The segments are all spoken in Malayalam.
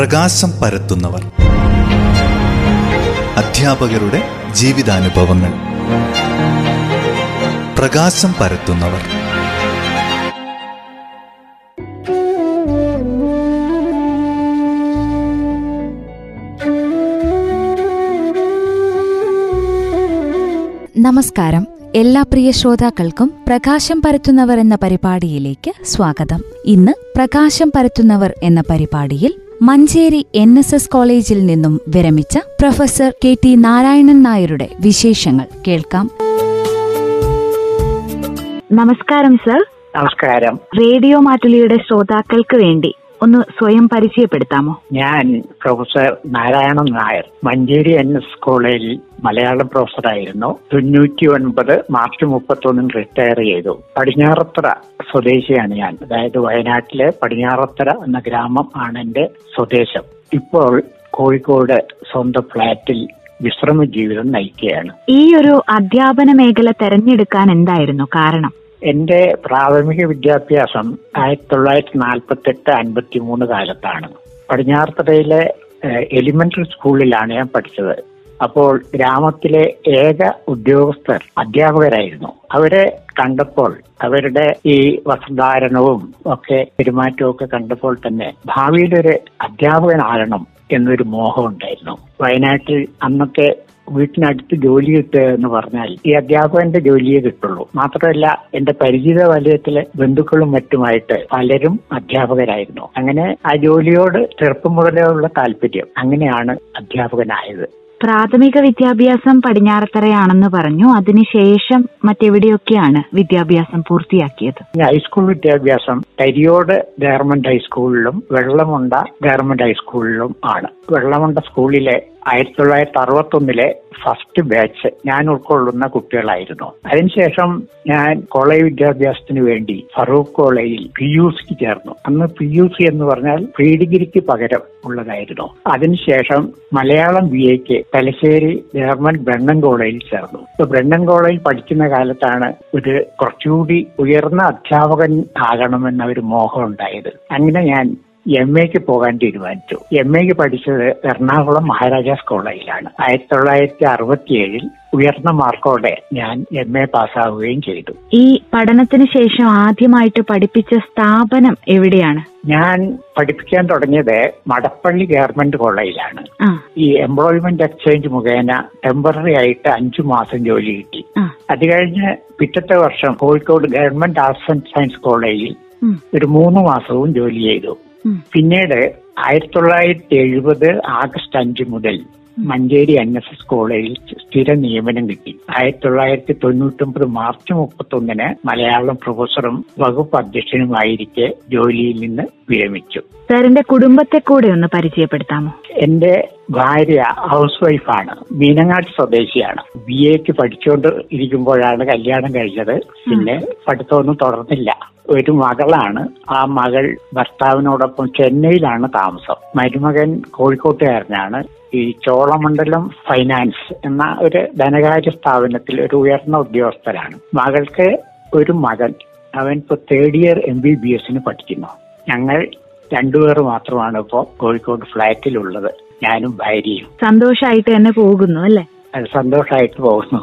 പ്രകാശം പരത്തുന്നവർ. അധ്യാപകരുടെ ജീവിതാനുഭവങ്ങൾ. പ്രകാശം പരത്തുന്നവർ. നമസ്കാരം. എല്ലാ പ്രിയ ശ്രോതാക്കൾക്കും പ്രകാശം പരത്തുന്നവർ എന്ന പരിപാടിയിലേക്ക് സ്വാഗതം. ഇന്ന് പ്രകാശം പരത്തുന്നവർ എന്ന പരിപാടിയിൽ മഞ്ചേരി എൻ എസ് എസ് കോളേജിൽ നിന്നും വിരമിച്ച പ്രൊഫസർ കെ ടി നാരായണൻ നായരുടെ വിശേഷങ്ങൾ കേൾക്കാം. നമസ്കാരം സർ. നമസ്കാരം. റേഡിയോ മാറ്റുലിയുടെ ശ്രോതാക്കൾക്ക് വേണ്ടി ഒന്ന് സ്വയം പരിചയപ്പെടുത്താമോ? ഞാൻ professor Narayanan Nair Manjeri N S കോളേജിൽ മലയാളം പ്രൊഫസറായിരുന്നു തൊണ്ണൂറ്റി ഒൻപത് മാർച്ച് മുപ്പത്തൊന്നിൽ റിട്ടയർ ചെയ്തു. പടിഞ്ഞാറത്തറ സ്വദേശിയാണ് ഞാൻ. അതായത് വയനാട്ടിലെ പടിഞ്ഞാറത്തറ എന്ന ഗ്രാമം ആണ് എന്റെ സ്വദേശം. ഇപ്പോൾ കോഴിക്കോട് സ്വന്തം ഫ്ളാറ്റിൽ വിശ്രമ ജീവിതം നയിക്കുകയാണ്. ഈ ഒരു അധ്യാപന മേഖല തെരഞ്ഞെടുക്കാൻ എന്തായിരുന്നു കാരണം? എന്റെ പ്രാഥമിക വിദ്യാഭ്യാസം ആയിരത്തി തൊള്ളായിരത്തി നാൽപ്പത്തി എട്ട് അൻപത്തി മൂന്ന് കാലത്താണ്. പടിഞ്ഞാറത്തറയിലെ എലിമെന്ററി സ്കൂളിലാണ് ഞാൻ പഠിച്ചത്. അപ്പോൾ ഗ്രാമത്തിലെ ഏക ഉദ്യോഗസ്ഥർ അധ്യാപകരായിരുന്നു. അവരെ കണ്ടപ്പോൾ അവരുടെ ഈ വസ്ത്രധാരണവും ഒക്കെ പെരുമാറ്റവും ഒക്കെ കണ്ടപ്പോൾ തന്നെ ഭാവിയിലൊരു അധ്യാപകനാകണം എന്നൊരു മോഹം ഉണ്ടായിരുന്നു. വയനാട്ടിൽ അന്നൊക്കെ വീട്ടിനടുത്ത് ജോലി കിട്ടുക എന്ന് പറഞ്ഞാൽ ഈ അധ്യാപകന്റെ ജോലിയെ കിട്ടുള്ളൂ. മാത്രമല്ല എന്റെ പരിചിത വലയത്തിലെ ബന്ധുക്കളും മറ്റുമായിട്ട് പലരും അധ്യാപകരായിരുന്നു. അങ്ങനെ ആ ജോലിയോട് ചെറുപ്പം മുതലേ ഉള്ള താല്പര്യം അങ്ങനെയാണ് അധ്യാപകനായത്. പ്രാഥമിക വിദ്യാഭ്യാസം പടിഞ്ഞാറത്തറയാണെന്ന് പറഞ്ഞു. അതിനുശേഷം മറ്റെവിടെയൊക്കെയാണ് വിദ്യാഭ്യാസം പൂർത്തിയാക്കിയത്? ഹൈസ്കൂൾ വിദ്യാഭ്യാസം കരിയോട് ഗവൺമെന്റ് ഹൈസ്കൂളിലും വെള്ളമുണ്ട ഗവൺമെന്റ് ഹൈസ്കൂളിലും ആണ്. വെള്ളമുണ്ട സ്കൂളിലെ ആയിരത്തി തൊള്ളായിരത്തി അറുപത്തി ഒന്നിലെ ഫസ്റ്റ് ബാച്ച് ഞാൻ ഉൾക്കൊള്ളുന്ന കുട്ടികളായിരുന്നു. അതിനുശേഷം ഞാൻ കോളേജ് വിദ്യാഭ്യാസത്തിന് വേണ്ടി ഫറൂഖ് കോളേജിൽ പി യു സിക്ക് ചേർന്നു. അന്ന് പി യു സി എന്ന് പറഞ്ഞാൽ പ്രീ ഡിഗ്രിക്ക് പകരം ഉള്ളതായിരുന്നു. അതിനുശേഷം മലയാളം ബി എക്ക് തലശ്ശേരി ഗവൺമെന്റ് ബ്രണ്ണൻ കോളേജിൽ ചേർന്നു. ഇപ്പൊ ബ്രണ്ണൻ കോളേജിൽ പഠിക്കുന്ന കാലത്താണ് ഒരു കുറച്ചുകൂടി ഉയർന്ന അധ്യാപകൻ ആകണമെന്ന ഒരു മോഹം ഉണ്ടായത്. അങ്ങനെ ഞാൻ എം എക്ക് പോകാൻ തീരുമാനിച്ചു. എം എക്ക് പഠിച്ചത് എറണാകുളം മഹാരാജാസ് കോളേജിലാണ് ആയിരത്തി തൊള്ളായിരത്തി അറുപത്തിയേഴിൽ ഉയർന്ന മാർക്കോടെ ഞാൻ എം എ പാസ്സാവുകയും ചെയ്തു. ഈ പഠനത്തിന് ശേഷം ആദ്യമായിട്ട് പഠിപ്പിച്ച സ്ഥാപനം എവിടെയാണ്? ഞാൻ പഠിപ്പിക്കാൻ തുടങ്ങിയത് മടപ്പള്ളി ഗവൺമെന്റ് കോളേജിലാണ്. ഈ എംപ്ലോയ്മെന്റ് എക്സ്ചേഞ്ച് മുഖേന ടെമ്പററി ആയിട്ട് അഞ്ചു മാസം ജോലി കിട്ടി. അത് കഴിഞ്ഞ് പിറ്റത്തെ വർഷം Kozhikode government arts and science കോളേജിൽ ഒരു മൂന്ന് മാസവും ജോലി ചെയ്തു. പിന്നീട് ആയിരത്തി തൊള്ളായിരത്തി എഴുപത് ആഗസ്റ്റ് അഞ്ച് മുതൽ മഞ്ചേരി എൻ എസ് എസ് കോളേജിൽ സ്ഥിര നിയമനം കിട്ടി. ആയിരത്തി തൊള്ളായിരത്തി തൊണ്ണൂറ്റൊമ്പത് മാർച്ച് മുപ്പത്തൊന്നിന് മലയാളം പ്രൊഫസറും വകുപ്പ് അധ്യക്ഷനുമായിരിക്കെ ജോലിയിൽ നിന്ന് വിരമിച്ചു. സാറിന്റെ കുടുംബത്തെ കൂടെ ഒന്ന് പരിചയപ്പെടുത്താമോ? എന്റെ ഭാര്യ ഹൗസ് വൈഫാണ് മീനങ്ങാട് സ്വദേശിയാണ്. ബി എക്ക് പഠിച്ചുകൊണ്ട് ഇരിക്കുമ്പോഴാണ് കല്യാണം കഴിഞ്ഞത്. പിന്നെ പഠിത്തമൊന്നും തുടർന്നില്ല. ഒരു മകളാണ്. ആ മകൾ ഭർത്താവിനോടൊപ്പം ചെന്നൈയിലാണ് താമസം. മരുമകൻ കോഴിക്കോട്ടുകാരനാണ്. ഈ ചോളമണ്ഡലം ഫൈനാൻസ് എന്ന ഒരു ധനകാര്യ സ്ഥാപനത്തിൽ ഒരു ഉയർന്ന ഉദ്യോഗസ്ഥരാണ്. മകൾക്ക് ഒരു മകൻ. അവൻ ഇപ്പോൾ third year M B B എസിന് പഠിക്കുന്നു. ഞങ്ങൾ രണ്ടുപേർ മാത്രമാണ് ഇപ്പോൾ കോഴിക്കോട് ഫ്ലാറ്റിലുള്ളത്. ഞാനും ഭാര്യയും. സന്തോഷായിട്ട് തന്നെ പോകുന്നു അല്ലേ? സന്തോഷായിട്ട് സന്തോഷമായിട്ട് പോകുന്നു.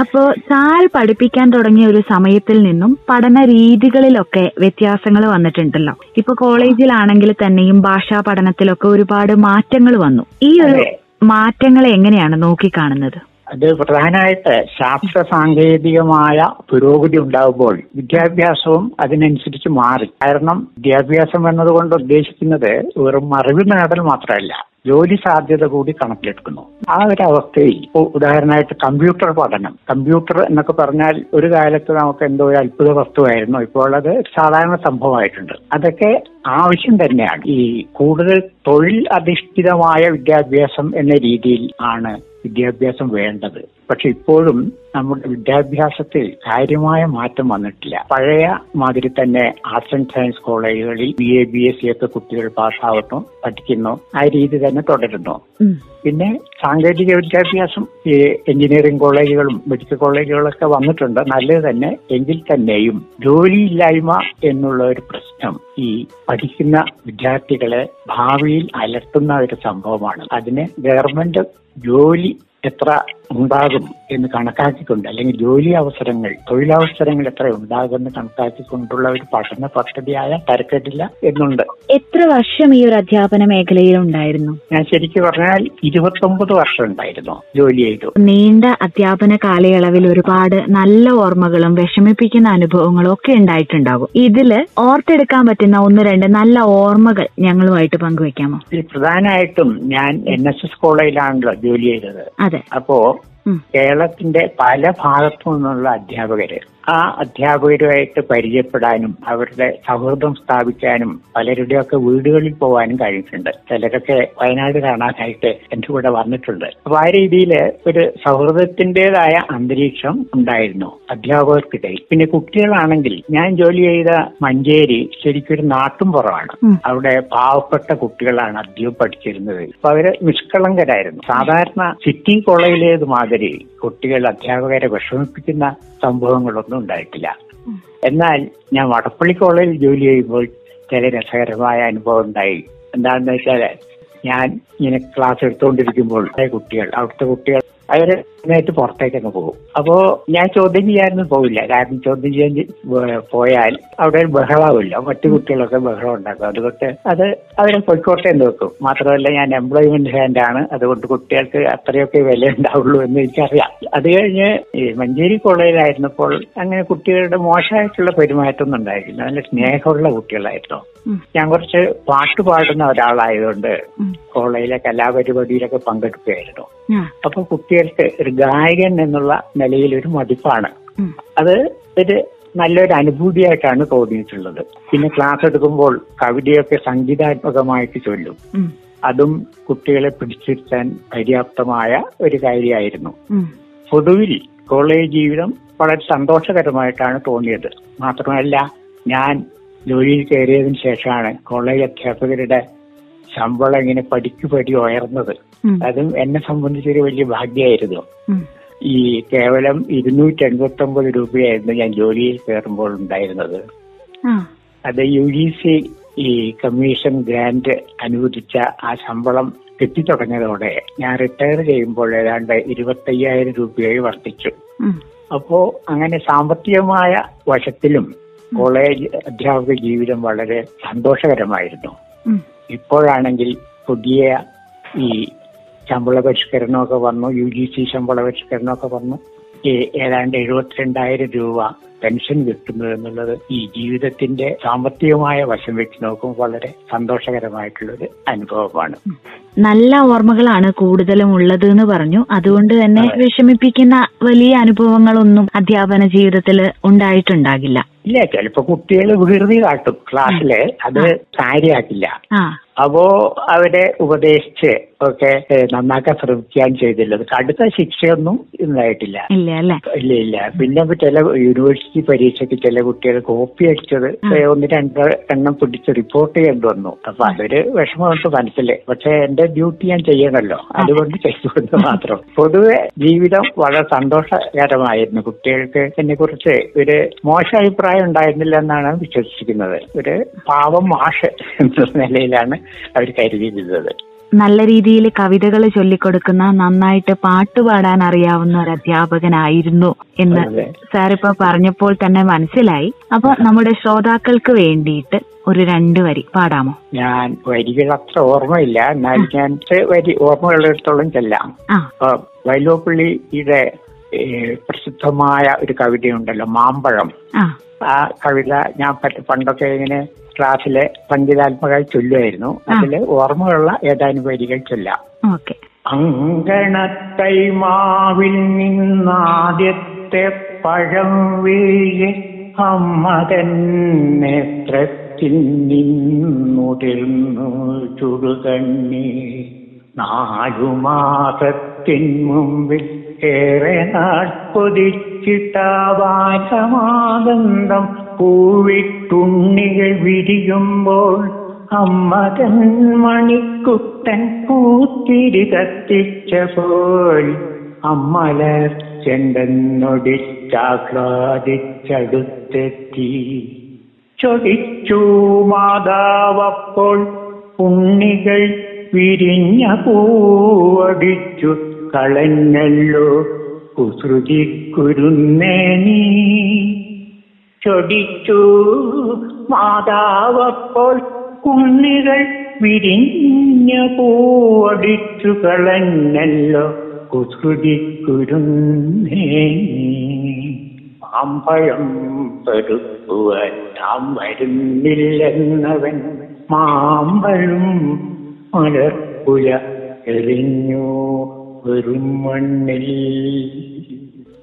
അപ്പോ സാർ പഠിപ്പിക്കാൻ തുടങ്ങിയ ഒരു സമയത്തിൽ നിന്നും പഠന രീതികളിലൊക്കെ വ്യത്യാസങ്ങൾ വന്നിട്ടുണ്ടല്ലോ. ഇപ്പൊ കോളേജിലാണെങ്കിൽ തന്നെയും ഭാഷാ പഠനത്തിലൊക്കെ ഒരുപാട് മാറ്റങ്ങൾ വന്നു. ഈ ഒരു മാറ്റങ്ങൾ മാറ്റങ്ങളെ എങ്ങനെയാണ് നോക്കിക്കാണുന്നത്? അത് പ്രധാനമായിട്ട് ശാസ്ത്ര സാങ്കേതികമായ പുരോഗതി ഉണ്ടാകുമ്പോൾ വിദ്യാഭ്യാസവും അതിനനുസരിച്ച് മാറി. കാരണം വിദ്യാഭ്യാസം എന്നതുകൊണ്ട് ഉദ്ദേശിക്കുന്നത് വെറും അറിവ് നേടൽ മാത്രമല്ല ജോലി സാധ്യത കൂടി കണക്കിലെടുക്കുന്നു. ആ ഒരു അവസ്ഥയിൽ ഇപ്പോൾ ഉദാഹരണമായിട്ട് കമ്പ്യൂട്ടർ പഠനം. കമ്പ്യൂട്ടർ എന്നൊക്കെ പറഞ്ഞാൽ ഒരു കാലത്ത് നമുക്ക് എന്തോ ഒരു അത്ഭുത വസ്തുവായിരുന്നു. ഇപ്പോൾ അത് സാധാരണ സംഭവമായിട്ടുണ്ട്. അതൊക്കെ ആവശ്യം തന്നെയാണ്. ഈ കൂടുതൽ തൊഴിൽ അധിഷ്ഠിതമായ വിദ്യാഭ്യാസം എന്ന രീതിയിൽ ആണ് വിദ്യാഭ്യാസം വേണ്ടത്. പക്ഷെ ഇപ്പോഴും നമ്മുടെ വിദ്യാഭ്യാസത്തിൽ കാര്യമായ മാറ്റം വന്നിട്ടില്ല. പഴയ മാതിരി തന്നെ ആർട്സ് ആൻഡ് സയൻസ് കോളേജുകളിൽ B A B S C ഒക്കെ കുട്ടികൾ പാസ്സാവുന്നു പഠിക്കുന്നു. ആ രീതി തന്നെ തുടരുന്നു. പിന്നെ സാങ്കേതിക വിദ്യാഭ്യാസം ഈ എഞ്ചിനീയറിംഗ് കോളേജുകളും മെഡിക്കൽ കോളേജുകളൊക്കെ വന്നിട്ടുണ്ട്. നല്ലത് തന്നെ എങ്കിൽ തന്നെയും ജോലിയില്ലായ്മ എന്നുള്ള ഒരു പ്രശ്നം ഈ പഠിക്കുന്ന വിദ്യാർത്ഥികളെ ഭാവിയിൽ അലട്ടുന്ന ഒരു സംഭവമാണ്. അതിന് ഗവൺമെന്റ് ജോലി എത്ര ഉണ്ടാകും എന്ന് കണക്കാക്കിക്കൊണ്ട് അല്ലെങ്കിൽ ജോലി അവസരങ്ങൾ തൊഴിലവസരങ്ങൾ എത്ര ഉണ്ടാകും എന്ന് കണക്കാക്കിക്കൊണ്ടുള്ള ഒരു പഠന പദ്ധതിയായ തരക്കേടില്ല എന്നുണ്ട്. എത്ര വർഷം ഈ ഒരു അധ്യാപന മേഖലയിൽ ഉണ്ടായിരുന്നു? ഞാൻ ശരിക്കും പറഞ്ഞാൽ ഇരുപത്തൊമ്പത് വർഷം ഉണ്ടായിരുന്നു ജോലി ചെയ്തു. നീണ്ട അധ്യാപന കാലയളവിൽ ഒരുപാട് നല്ല ഓർമ്മകളും വിഷമിപ്പിക്കുന്ന അനുഭവങ്ങളും ഒക്കെ ഉണ്ടായിട്ടുണ്ടാകും. ഇതിൽ ഓർത്തെടുക്കാൻ പറ്റുന്ന ഒന്ന് രണ്ട് നല്ല ഓർമ്മകൾ ഞങ്ങളുമായിട്ട് പങ്കുവെക്കാമോ? പ്രധാനമായിട്ടും ഞാൻ എൻ എസ് എസ് കോളേജിലാണല്ലോ ജോലി ചെയ്തത്. അപ്പോ. കേരളത്തിന്റെ പല ഭാഗത്തു നിന്നുള്ള അധ്യാപകര് ആ അധ്യാപകരുമായിട്ട് പരിചയപ്പെടാനും അവരുടെ സൗഹൃദം സ്ഥാപിക്കാനും പലരുടെയൊക്കെ വീടുകളിൽ പോകാനും കഴിഞ്ഞിട്ടുണ്ട്. ചിലരൊക്കെ വയനാട് കാണാനായിട്ട് എന്റെ കൂടെ വന്നിട്ടുണ്ട്. അപ്പൊ ആ രീതിയിൽ ഒരു സൗഹൃദത്തിന്റേതായ അന്തരീക്ഷം ഉണ്ടായിരുന്നു അധ്യാപകർക്കിടയിൽ. പിന്നെ കുട്ടികളാണെങ്കിൽ ഞാൻ ജോലി ചെയ്ത മഞ്ചേരി ശരിക്കൊരു നാട്ടും നാട്ടുംപുറമാണ്. അവിടെ പാവപ്പെട്ട കുട്ടികളാണ് അധികം പഠിച്ചിരുന്നത്. അപ്പൊ അവർ നിഷ്കളങ്കരായിരുന്നു. സാധാരണ സിറ്റി കോളേജിലേത് മാതിരി കുട്ടികൾ അധ്യാപകരെ വിഷമിപ്പിക്കുന്ന സംഭവങ്ങളൊന്നും ഉണ്ടായിട്ടില്ല. എന്നാൽ ഞാൻ വടപ്പള്ളി കോളേജിൽ ജോലി ചെയ്യുമ്പോൾ ചില രസകരമായ അനുഭവം ഉണ്ടായി. എന്താണെന്ന് വെച്ചാൽ ഞാൻ ഇങ്ങനെ ക്ലാസ് എടുത്തുകൊണ്ടിരിക്കുമ്പോൾ കുട്ടികൾ അവിടുത്തെ കുട്ടികൾ അവർ നേരിട്ട് പുറത്തേക്ക് അങ്ങ് പോകും. അപ്പോ ഞാൻ ചോദ്യം ചെയ്യാനൊന്നും പോവില്ല. കാരണം ചോദ്യം ചെയ്യാൻ പോയാൽ അവിടെ ഒരു ബഹളമില്ല മറ്റു കുട്ടികളൊക്കെ ബഹളം ഉണ്ടാക്കും. അതുകൊണ്ട് അത് അവരെ പൊയ്ക്കോട്ടെ എന്ന് വെക്കും. മാത്രമല്ല ഞാൻ എംപ്ലോയ്മെന്റ് ഹാൻഡ് ആണ്. അതുകൊണ്ട് കുട്ടികൾക്ക് അത്രയൊക്കെ വില ഉണ്ടാവുള്ളൂ എന്ന് എനിക്കറിയാം. അത് കഴിഞ്ഞ് മഞ്ചേരി കോളേജിലായിരുന്നപ്പോൾ അങ്ങനെ കുട്ടികളുടെ മോശമായിട്ടുള്ള പെരുമാറ്റമൊന്നും ഉണ്ടായിരുന്നില്ല നല്ല സ്നേഹമുള്ള കുട്ടികളായിരുന്നു. ഞാൻ കുറച്ച് പാട്ട് പാടുന്ന ഒരാളായതുകൊണ്ട്. കോളേജിലെ കലാപരിപാടിയിലൊക്കെ പങ്കെടുക്കുകയായിരുന്നു. അപ്പൊ കുട്ടികൾക്ക് ഒരു ഗായകൻ എന്നുള്ള നിലയിൽ ഒരു മതിപ്പാണ് അത് ഒരു നല്ലൊരു അനുഭൂതിയായിട്ടാണ് തോന്നിയിട്ടുള്ളത്. പിന്നെ ക്ലാസ് എടുക്കുമ്പോൾ കവിതയൊക്കെ സംഗീതാത്മകമായിട്ട് ചൊല്ലും. അതും കുട്ടികളെ പിടിച്ചിരുത്താൻ പര്യാപ്തമായ ഒരു കാര്യമായിരുന്നു. പൊതുവിൽ കോളേജ് ജീവിതം വളരെ സന്തോഷകരമായിട്ടാണ് തോന്നിയത്. മാത്രമല്ല ഞാൻ ജോലിയിൽ കയറിയതിനു ശേഷമാണ് കോളേജ് അധ്യാപകരുടെ ശമ്പളം ഇങ്ങനെ പടിക്ക് പടി ഉയർന്നത്. അതും എന്നെ സംബന്ധിച്ചൊരു വലിയ ഭാഗ്യമായിരുന്നു ഈ കേവലം ഇരുന്നൂറ്റി എൺപത്തി ഒമ്പത് രൂപയായിരുന്നു ഞാൻ ജോലിയിൽ കയറുമ്പോൾ ഉണ്ടായിരുന്നത്. അത് യു ജി സി ഈ കമ്മീഷൻ ഗ്രാന്റ് അനുവദിച്ച ആ ശമ്പളം കിട്ടിത്തുടങ്ങിയതോടെ ഞാൻ റിട്ടയർ ചെയ്യുമ്പോൾ ഏതാണ്ട് ഇരുപത്തയ്യായിരം രൂപയായി വർദ്ധിച്ചു. അപ്പോ അങ്ങനെ സാമ്പത്തികമായ വശത്തിലും കോളേജ് അധ്യാപക ജീവിതം വളരെ സന്തോഷകരമായിരുന്നു. ഇപ്പോഴാണെങ്കിൽ പുതിയ ഈ ശമ്പള പരിഷ്കരണമൊക്കെ വന്നു യു ജി സി ശമ്പള പരിഷ്കരണമൊക്കെ വന്നു. ഏതാണ്ട് എഴുപത്തിരണ്ടായിരം രൂപ പെൻഷൻ കിട്ടുന്നു എന്നുള്ളത് ഈ ജീവിതത്തിന്റെ സാമ്പത്തികമായ വശം വെച്ച് നോക്കുമ്പോൾ വളരെ സന്തോഷകരമായിട്ടുള്ളൊരു അനുഭവമാണ്. നല്ല ഓർമ്മകളാണ് കൂടുതലും ഉള്ളത് എന്ന് പറഞ്ഞു. അതുകൊണ്ട് തന്നെ. വിഷമിപ്പിക്കുന്ന വലിയ അനുഭവങ്ങളൊന്നും അധ്യാപന ജീവിതത്തിൽ ഉണ്ടായിട്ടുണ്ടാകില്ല. ഇല്ല ചിലപ്പോ കുട്ടികൾ വികൃതി കാട്ടും. ക്ലാസ്സിൽ അത് കാര്യമാക്കില്ല അപ്പോ അവരെ ഉപദേശിച്ച് ഒക്കെ നന്നാക്കാൻ ശ്രമിക്കാൻ ചെയ്തിട്ടുള്ളത്. കടുത്ത ശിക്ഷയൊന്നും ഉണ്ടായിട്ടില്ല ഇല്ല ഇല്ല പിന്നെ ചില യൂണിവേഴ്സിറ്റി പരീക്ഷയ്ക്ക് ചില കുട്ടികൾ കോപ്പി അടിച്ചത് ഒന്ന് രണ്ട് എണ്ണം പിടിച്ച് റിപ്പോർട്ട് ചെയ്യേണ്ടി വന്നു. അപ്പൊ അതൊരു വിഷമമുണ്ട് മനസ്സിലെ. പക്ഷെ എന്റെ ഡ്യൂട്ടി ഞാൻ ചെയ്യണമല്ലോ അതുകൊണ്ട് ചെയ്തുകൊണ്ട് മാത്രം. പൊതുവെ ജീവിതം വളരെ സന്തോഷകരമായിരുന്നു. കുട്ടികൾക്ക് എന്നെ കുറിച്ച് ഒരു മോശ അഭിപ്രായം ഉണ്ടായിരുന്നില്ല എന്നാണ് വിശ്വസിക്കുന്നത് ഒരു പാവം മാഷ് എന്ന നിലയിലാണ് അവർ കരുതിയിരുന്നത്. നല്ല രീതിയിൽ കവിതകൾ ചൊല്ലിക്കൊടുക്കുന്ന നന്നായിട്ട് പാട്ടുപാടാൻ അറിയാവുന്ന ഒരു അധ്യാപകനായിരുന്നു എന്ന് സാറിപ്പോ പറഞ്ഞപ്പോൾ തന്നെ മനസ്സിലായി. അപ്പൊ നമ്മുടെ ശ്രോതാക്കൾക്ക് വേണ്ടിയിട്ട് ഒരു രണ്ട് വരി പാടാമോ? ഞാൻ വരികൾ അത്ര ഓർമ്മയില്ല. എന്നാൽ ഞാൻ വരി ഓർമ്മകളിടത്തോളം ചെല്ലാം. വൈലോപ്പള്ളിയുടെ പ്രസിദ്ധമായ ഒരു കവിതയുണ്ടല്ലോ മാമ്പഴം. ആ കവിത ഞാൻ പറ്റി പണ്ടൊക്കെ ഇങ്ങനെ ക്ലാസ്സിലെ സംഗീതാത്മകമായി ചൊല്ലുമായിരുന്നു അതിൽ ഓർമ്മയുള്ള ഏതാനും വരികൾ ചൊല്ലാം. ഓക്കെ. അങ്കണത്തൈ മാവിൽ നിന്നാദ്യത്തെ പഴം വീഴ് അമ്മതൻ നേത്രത്തിൽ നിന്നുതിർന്നു ചുടുകണ്ണി നാലു മാസത്തിൻ മുമ്പിൽ ഏറെ നാൾ കൊതിച്ചിട്ടാവാസമാനന്ദം പൂവിട്ടുണ്ണികൾ വിരിയുമ്പോൾ അമ്മതൻ മണിക്കുട്ടൻ പൂത്തിരി കത്തിച്ച പോൽ അമ്മലർ ചെണ്ടെന്നൊടിച്ചാഹ്ലാദിച്ചടുത്തെത്തി ചൊടിച്ചു മാതാവപ്പോൾ ഉണ്ണികൾ വിരിഞ്ഞ പൂവടിച്ചു കളഞ്ഞല്ലോ കുസൃതി കുരുന്നേനി ചൊടിച്ചു മാതാവപ്പോൾ കുന്നികൾ വിരിഞ്ഞ പൂവടിച്ചു കളഞ്ഞല്ലോ കുസൃതി കുരുന്നേനി മാമ്പഴം പെറുക്കുവാൻ നാം വരുന്നില്ലെന്നവൻ മാമ്പഴും മലർപ്പുല എറിഞ്ഞു. വെറും മണ്ണിൽ.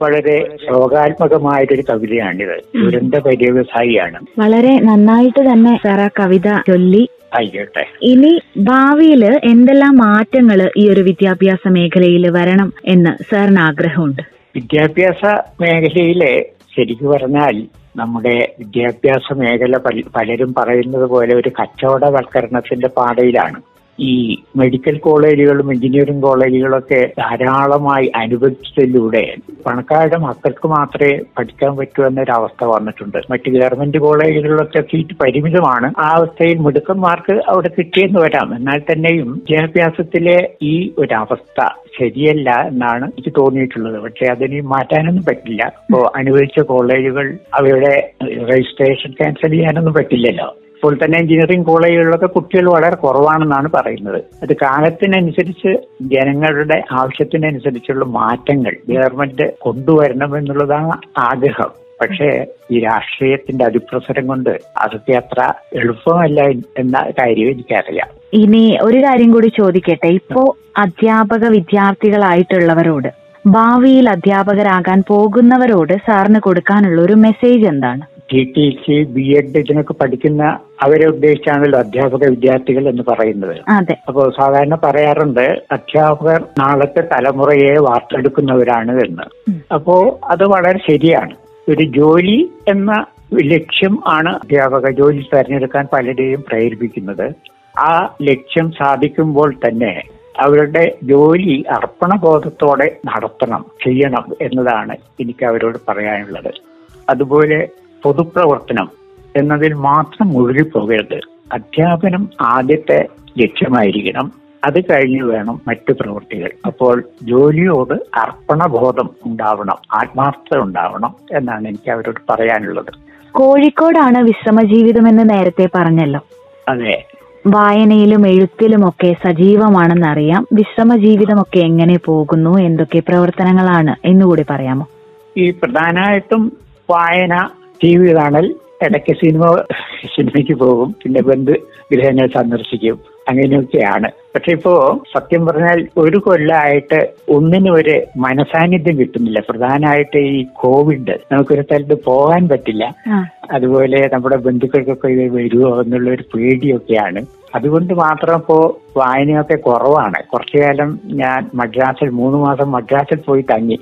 വളരെ ശ്ലോകാത്മകമായിട്ടൊരു കവിതയാണിത്. ദുരന്ത പര്യവസായിയാണ് വളരെ നന്നായിട്ട് തന്നെ സാർ ആ കവിത ചൊല്ലി. ആയിക്കോട്ടെ. ഇനി ഭാവിയിൽ എന്തെല്ലാം മാറ്റങ്ങൾ ഈ ഒരു വിദ്യാഭ്യാസ മേഖലയിൽ വരണം എന്ന് സാറിന് ആഗ്രഹമുണ്ട്? വിദ്യാഭ്യാസ മേഖലയിലെ ശരിക്കു പറഞ്ഞാൽ നമ്മുടെ വിദ്യാഭ്യാസ മേഖല പലരും പറയുന്നത് പോലെ ഒരു കച്ചവടവൽക്കരണത്തിന്റെ പാതയിലാണ്. ഈ മെഡിക്കൽ കോളേജുകളും എഞ്ചിനീയറിംഗ് കോളേജുകളൊക്കെ ധാരാളമായി അനുവദിച്ചതിലൂടെ പണക്കാരുടെ മക്കൾക്ക് മാത്രമേ പഠിക്കാൻ പറ്റൂ എന്നൊരവസ്ഥ വന്നിട്ടുണ്ട്. മറ്റ് ഗവൺമെന്റ് കോളേജുകളിലൊക്കെ സീറ്റ് പരിമിതമാണ്. ആ അവസ്ഥയിൽ മിടുക്കന്മാർക്ക് അവിടെ കിട്ടിയെന്ന് വരാം. എന്നാൽ തന്നെയും വിദ്യാഭ്യാസത്തിലെ ഈ ഒരു അവസ്ഥ ശരിയല്ല എന്നാണ് എനിക്ക് തോന്നിയിട്ടുള്ളത്. പക്ഷെ അതിന് മാറ്റാനൊന്നും പറ്റില്ല. അപ്പോ അനുവദിച്ച കോളേജുകൾ അവയുടെ രജിസ്ട്രേഷൻ ക്യാൻസൽ ചെയ്യാനൊന്നും പറ്റില്ലല്ലോ. ഇപ്പോൾ തന്നെ എഞ്ചിനീയറിംഗ് കോളേജുകളിലൊക്കെ കുട്ടികൾ വളരെ കുറവാണെന്നാണ് പറയുന്നത്. അത് കാലത്തിനനുസരിച്ച് ജനങ്ങളുടെ ആവശ്യത്തിനനുസരിച്ചുള്ള മാറ്റങ്ങൾ ഗവൺമെന്റ് കൊണ്ടുവരണം എന്നുള്ളതാണ് ആഗ്രഹം. പക്ഷേ ഈ രാഷ്ട്രീയത്തിന്റെ അതിപ്രസരം കൊണ്ട് അതൊക്കെ അത്ര എളുപ്പമല്ല എന്ന കാര്യം എനിക്കറിയാം. ഇനി ഒരു കാര്യം കൂടി ചോദിക്കട്ടെ. ഇപ്പോ അധ്യാപക വിദ്യാർത്ഥികളായിട്ടുള്ളവരോട് ഭാവിയിൽ അധ്യാപകരാകാൻ പോകുന്നവരോട് സാറിന് കൊടുക്കാനുള്ള ഒരു മെസ്സേജ് എന്താണ്? T T C B Ed ഇതിനൊക്കെ പഠിക്കുന്ന അവരെ ഉദ്ദേശിച്ചാണല്ലോ അധ്യാപക വിദ്യാർത്ഥികൾ എന്ന് പറയുന്നത്. അപ്പോ അപ്പോൾ സാധാരണ പറയാറുണ്ട് അധ്യാപകർ നാളത്തെ തലമുറയെ വാർത്തെടുക്കുന്നവരാണ് എന്ന്. അപ്പോ അത് വളരെ ശരിയാണ്. ഒരു ജോലി എന്ന ലക്ഷ്യം ആണ് അധ്യാപക ജോലി തെരഞ്ഞെടുക്കാൻ പലരെയും പ്രേരിപ്പിക്കുന്നത്. ആ ലക്ഷ്യം സാധിക്കുമ്പോൾ തന്നെ അവരുടെ ജോലി അർപ്പണബോധത്തോടെ നടത്തണം ചെയ്യണം എന്നതാണ് എനിക്ക് അവരോട് പറയാനുള്ളത്. അതുപോലെ പൊതുപ്രവർത്തനം എന്നതിൽ മാത്രം മുഴുകിപ്പോകരുത്. അധ്യാപനം ആദ്യത്തെ ലക്ഷ്യമായിരിക്കണം. അത് കഴിഞ്ഞ് വേണം മറ്റു പ്രവൃത്തികൾ. അപ്പോൾ ജോലിയോട് അർപ്പണബോധം ഉണ്ടാവണം ആത്മാർത്ഥത ഉണ്ടാവണം എന്നാണ് എനിക്ക് അവരോട് പറയാനുള്ളത്. കോഴിക്കോടാണ് വിശ്രമ ജീവിതം എന്ന് നേരത്തെ പറഞ്ഞല്ലോ. അതെ. വായനയിലും എഴുത്തിലും എഴുത്തിലുമൊക്കെ സജീവമാണെന്നറിയാം. വിശ്രമ ജീവിതമൊക്കെ എങ്ങനെ പോകുന്നു? എന്തൊക്കെ പ്രവർത്തനങ്ങളാണ്? എന്നുകൂടി പറയാമോ? ഈ പ്രധാനമായിട്ടും വായന ടി വി കാണൽ ഇടയ്ക്ക് സിനിമ സിനിമയ്ക്ക് പോകും പിന്നെ ബന്ധു ഗൃഹങ്ങൾ സന്ദർശിക്കും അങ്ങനെയൊക്കെയാണ്. പക്ഷെ ഇപ്പോ സത്യം പറഞ്ഞാൽ ഒരു കൊല്ലമായിട്ട് ഒന്നിനും ഒരു മനസാന്നിധ്യം കിട്ടുന്നില്ല. പ്രധാനമായിട്ട് ഈ കോവിഡ് നമുക്കൊരു സ്ഥലത്ത് പോകാൻ പറ്റില്ല. അതുപോലെ നമ്മുടെ ബന്ധുക്കൾക്കൊക്കെ ഇത് വരുമോ എന്നുള്ള ഒരു പേടിയൊക്കെയാണ്. അതുകൊണ്ട് മാത്രം ഇപ്പോ വായനയൊക്കെ കുറവാണ്. കുറച്ചു കാലം ഞാൻ മദ്രാസിൽ മൂന്ന് മാസം മദ്രാസിൽ പോയി തങ്ങി.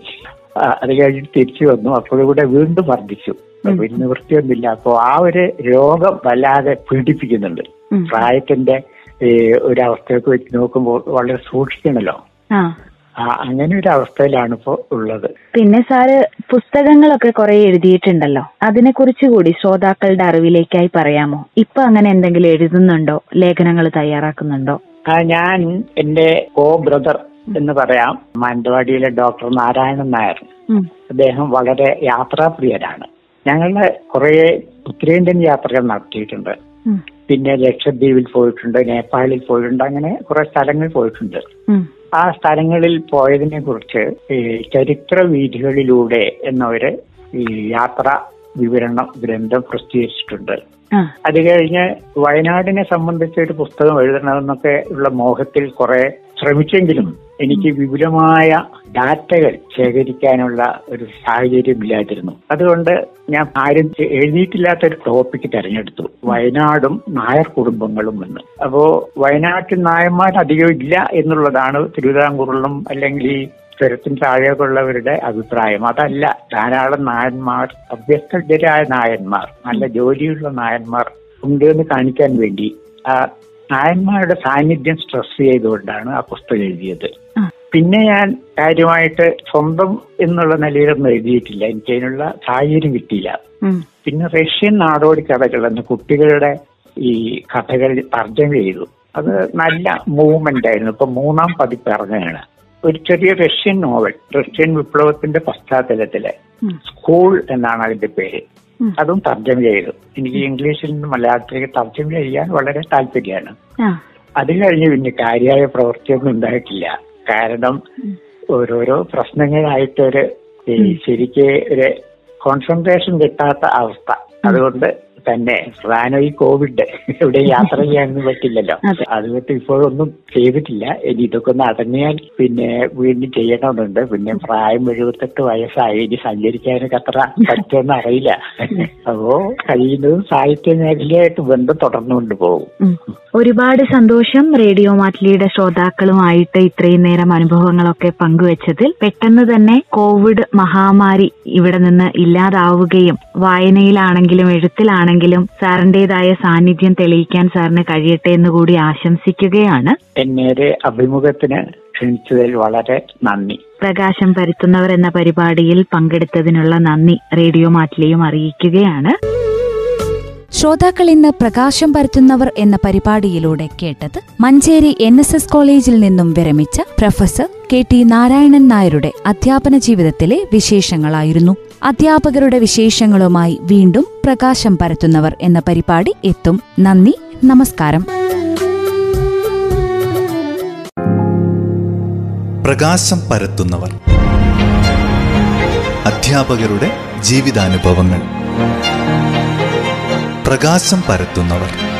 അത് കഴിഞ്ഞിട്ട് തിരിച്ചു വന്നു. അപ്പോഴും കൂടെ വീണ്ടും വർദ്ധിച്ചു. പിന്നെ നിവൃത്തിയൊന്നുമില്ല അപ്പോൾ ആ ഒരു രോഗം വല്ലാതെ പീഡിപ്പിക്കുന്നുണ്ട്. പ്രായത്തിന്റെ ഈ ഒരു അവസ്ഥയൊക്കെ വെച്ച് നോക്കുമ്പോൾ വളരെ സൂക്ഷിക്കണല്ലോ. അങ്ങനെ ഒരു അവസ്ഥയിലാണ് ഇപ്പോ ഉള്ളത്. പിന്നെ സാറ് പുസ്തകങ്ങളൊക്കെ കുറെ എഴുതിയിട്ടുണ്ടല്ലോ. അതിനെ കുറിച്ച് കൂടി ശ്രോതാക്കളുടെ അറിവിലേക്കായി പറയാമോ? ഇപ്പൊ അങ്ങനെ എന്തെങ്കിലും എഴുതുന്നുണ്ടോ? ലേഖനങ്ങൾ തയ്യാറാക്കുന്നുണ്ടോ? ആ ഞാൻ എന്റെ കോ ബ്രദർ എന്ന് പറയാം. മാനന്തവാടിയിലെ ഡോക്ടർ നാരായണൻ നായർ. അദ്ദേഹം വളരെ യാത്രാപ്രിയരാണ്. ഞങ്ങളുടെ കുറെ ഉത്തരേന്ത്യൻ യാത്രകൾ നടത്തിയിട്ടുണ്ട്. പിന്നെ ലക്ഷദ്വീപിൽ പോയിട്ടുണ്ട് നേപ്പാളിൽ പോയിട്ടുണ്ട് അങ്ങനെ കുറെ സ്ഥലങ്ങൾ പോയിട്ടുണ്ട്. ആ സ്ഥലങ്ങളിൽ പോയതിനെ കുറിച്ച് ഈ ചരിത്ര വീഥികളിലൂടെ എന്നൊരു ഈ യാത്ര വിവരണം ഗ്രന്ഥം പ്രസിദ്ധീകരിച്ചിട്ടുണ്ട്. അത് കഴിഞ്ഞ് വയനാടിനെ സംബന്ധിച്ച് ഒരു പുസ്തകം എഴുതണമെന്നൊക്കെ ഉള്ള മോഹത്തിൽ കുറെ ശ്രമിച്ചെങ്കിലും എനിക്ക് വിപുലമായ ഡാറ്റകൾ ശേഖരിക്കാനുള്ള ഒരു സാഹചര്യം ഇല്ലാതിരുന്നു അതുകൊണ്ട് ഞാൻ ആരും എഴുതിയിട്ടില്ലാത്ത ഒരു ടോപ്പിക് തിരഞ്ഞെടുത്തു. വയനാടും നായർ കുടുംബങ്ങളും എന്ന് അപ്പോ വയനാട്ടിൽ നായന്മാർ അധികം ഇല്ല എന്നുള്ളതാണ് തിരുവിതാംകൂറിലും അല്ലെങ്കിൽ ഈ ചുരത്തിന് താഴെയുള്ളവരുടെ അഭിപ്രായം. അതല്ല ധാരാളം നായന്മാർ അഭ്യസ്തരായ നായന്മാർ നല്ല ജോലിയുള്ള നായന്മാർ ഉണ്ട് എന്ന് കാണിക്കാൻ വേണ്ടി ആ നായന്മാരുടെ സാന്നിധ്യം സ്ട്രെസ് ചെയ്തുകൊണ്ടാണ് ആ പുസ്തകം എഴുതിയത്. പിന്നെ ഞാൻ കാര്യമായിട്ട് സ്വന്തം എന്നുള്ള നിലയിലൊന്നും എഴുതിയിട്ടില്ല. എനിക്ക് അതിനുള്ള സാഹചര്യം കിട്ടിയില്ല. പിന്നെ റഷ്യൻ നാടോടി കഥകൾ എന്ന കുട്ടികളുടെ ഈ കഥകൾ തർജമ ചെയ്തു. അത് നല്ല മൂവ്മെന്റ് ആയിരുന്നു. ഇപ്പൊ മൂന്നാം പതിപ്പ് ഇറങ്ങുകയാണ്. ഒരു ചെറിയ റഷ്യൻ നോവൽ റഷ്യൻ വിപ്ലവത്തിന്റെ പശ്ചാത്തലത്തിലെ സ്കൂൾ എന്നാണ് അതിന്റെ പേര്. അതും തർജമ ചെയ്തു. എനിക്ക് ഇംഗ്ലീഷിൽ നിന്ന് മലയാളത്തിലേക്ക് തർജമ ചെയ്യാൻ വളരെ താല്പര്യമാണ്. അത് കഴിഞ്ഞ് പിന്നെ കാര്യമായ പ്രവൃത്തിയൊന്നും ഉണ്ടായിട്ടില്ല. കാരണം ഓരോരോ പ്രശ്നങ്ങളായിട്ടൊരു ശരിക്ക് ഒരു കോൺസെൻട്രേഷൻ കിട്ടാത്ത അവസ്ഥ. അതുകൊണ്ട് തന്നെ. പ്രധാനം ഈ കോവിഡ് ഇവിടെ യാത്ര ചെയ്യാനൊന്നും പറ്റില്ലല്ലോ. അതെ. അതുകൊണ്ട് ഇപ്പോഴൊന്നും ചെയ്തിട്ടില്ല. ഇനി ഇതൊക്കെ ഒന്ന് അടങ്ങിയാൽ പിന്നെ വീണ്ടും ചെയ്യണമെന്നുണ്ട് പിന്നെ പ്രായം എഴുപത്തെട്ട് വയസ്സായി. ഇനി സഞ്ചരിക്കാനൊക്കെ അത്ര പറ്റുമെന്ന് അറിയില്ല. അപ്പോ കഴിയുന്നതും സാഹിത്യ മേഖലയായിട്ട് ബന്ധം തുടർന്നുകൊണ്ട് പോകും. ഒരുപാട് സന്തോഷം റേഡിയോ മാറ്റ്ലിയുടെ ശ്രോതാക്കളുമായിട്ട് ഇത്രയും നേരം അനുഭവങ്ങളൊക്കെ പങ്കുവച്ചതിൽ. പെട്ടെന്ന് തന്നെ കോവിഡ് മഹാമാരി ഇവിടെ നിന്ന് ഇല്ലാതാവുകയും വായനയിലാണെങ്കിലും എഴുത്തിലാണെങ്കിലും സാറിന്റേതായ സാന്നിധ്യം തെളിയിക്കാൻ സാറിന് കഴിയട്ടെ എന്ന് കൂടി ആശംസിക്കുകയാണ്. എന്നെ ഒരു അഭിമുഖത്തിന് ക്ഷണിച്ചതിൽ വളരെ നന്ദി. പ്രകാശം പരത്തുന്നവർ എന്ന പരിപാടിയിൽ പങ്കെടുത്തതിനുള്ള നന്ദി റേഡിയോ മാറ്റിലെയും അറിയിക്കുകയാണ്. ശ്രോതാക്കൾ ഇന്ന് പ്രകാശം പരത്തുന്നവർ എന്ന പരിപാടിയിലൂടെ കേട്ടത് മഞ്ചേരി എൻ എസ് എസ് കോളേജിൽ നിന്നും വിരമിച്ച പ്രൊഫസർ കെ ടി നാരായണൻ നായരുടെ അധ്യാപന ജീവിതത്തിലെ വിശേഷങ്ങളായിരുന്നു. അധ്യാപകരുടെ വിശേഷങ്ങളുമായി വീണ്ടും പ്രകാശം പരത്തുന്നവർ എന്ന പരിപാടി എത്തും. നന്ദി. നമസ്കാരം. പ്രകാശം പരത്തുന്നവർ. അധ്യാപകരുടെ ജീവിതാനുഭവങ്ങൾ. പ്രകാശം പരത്തുന്നവർ.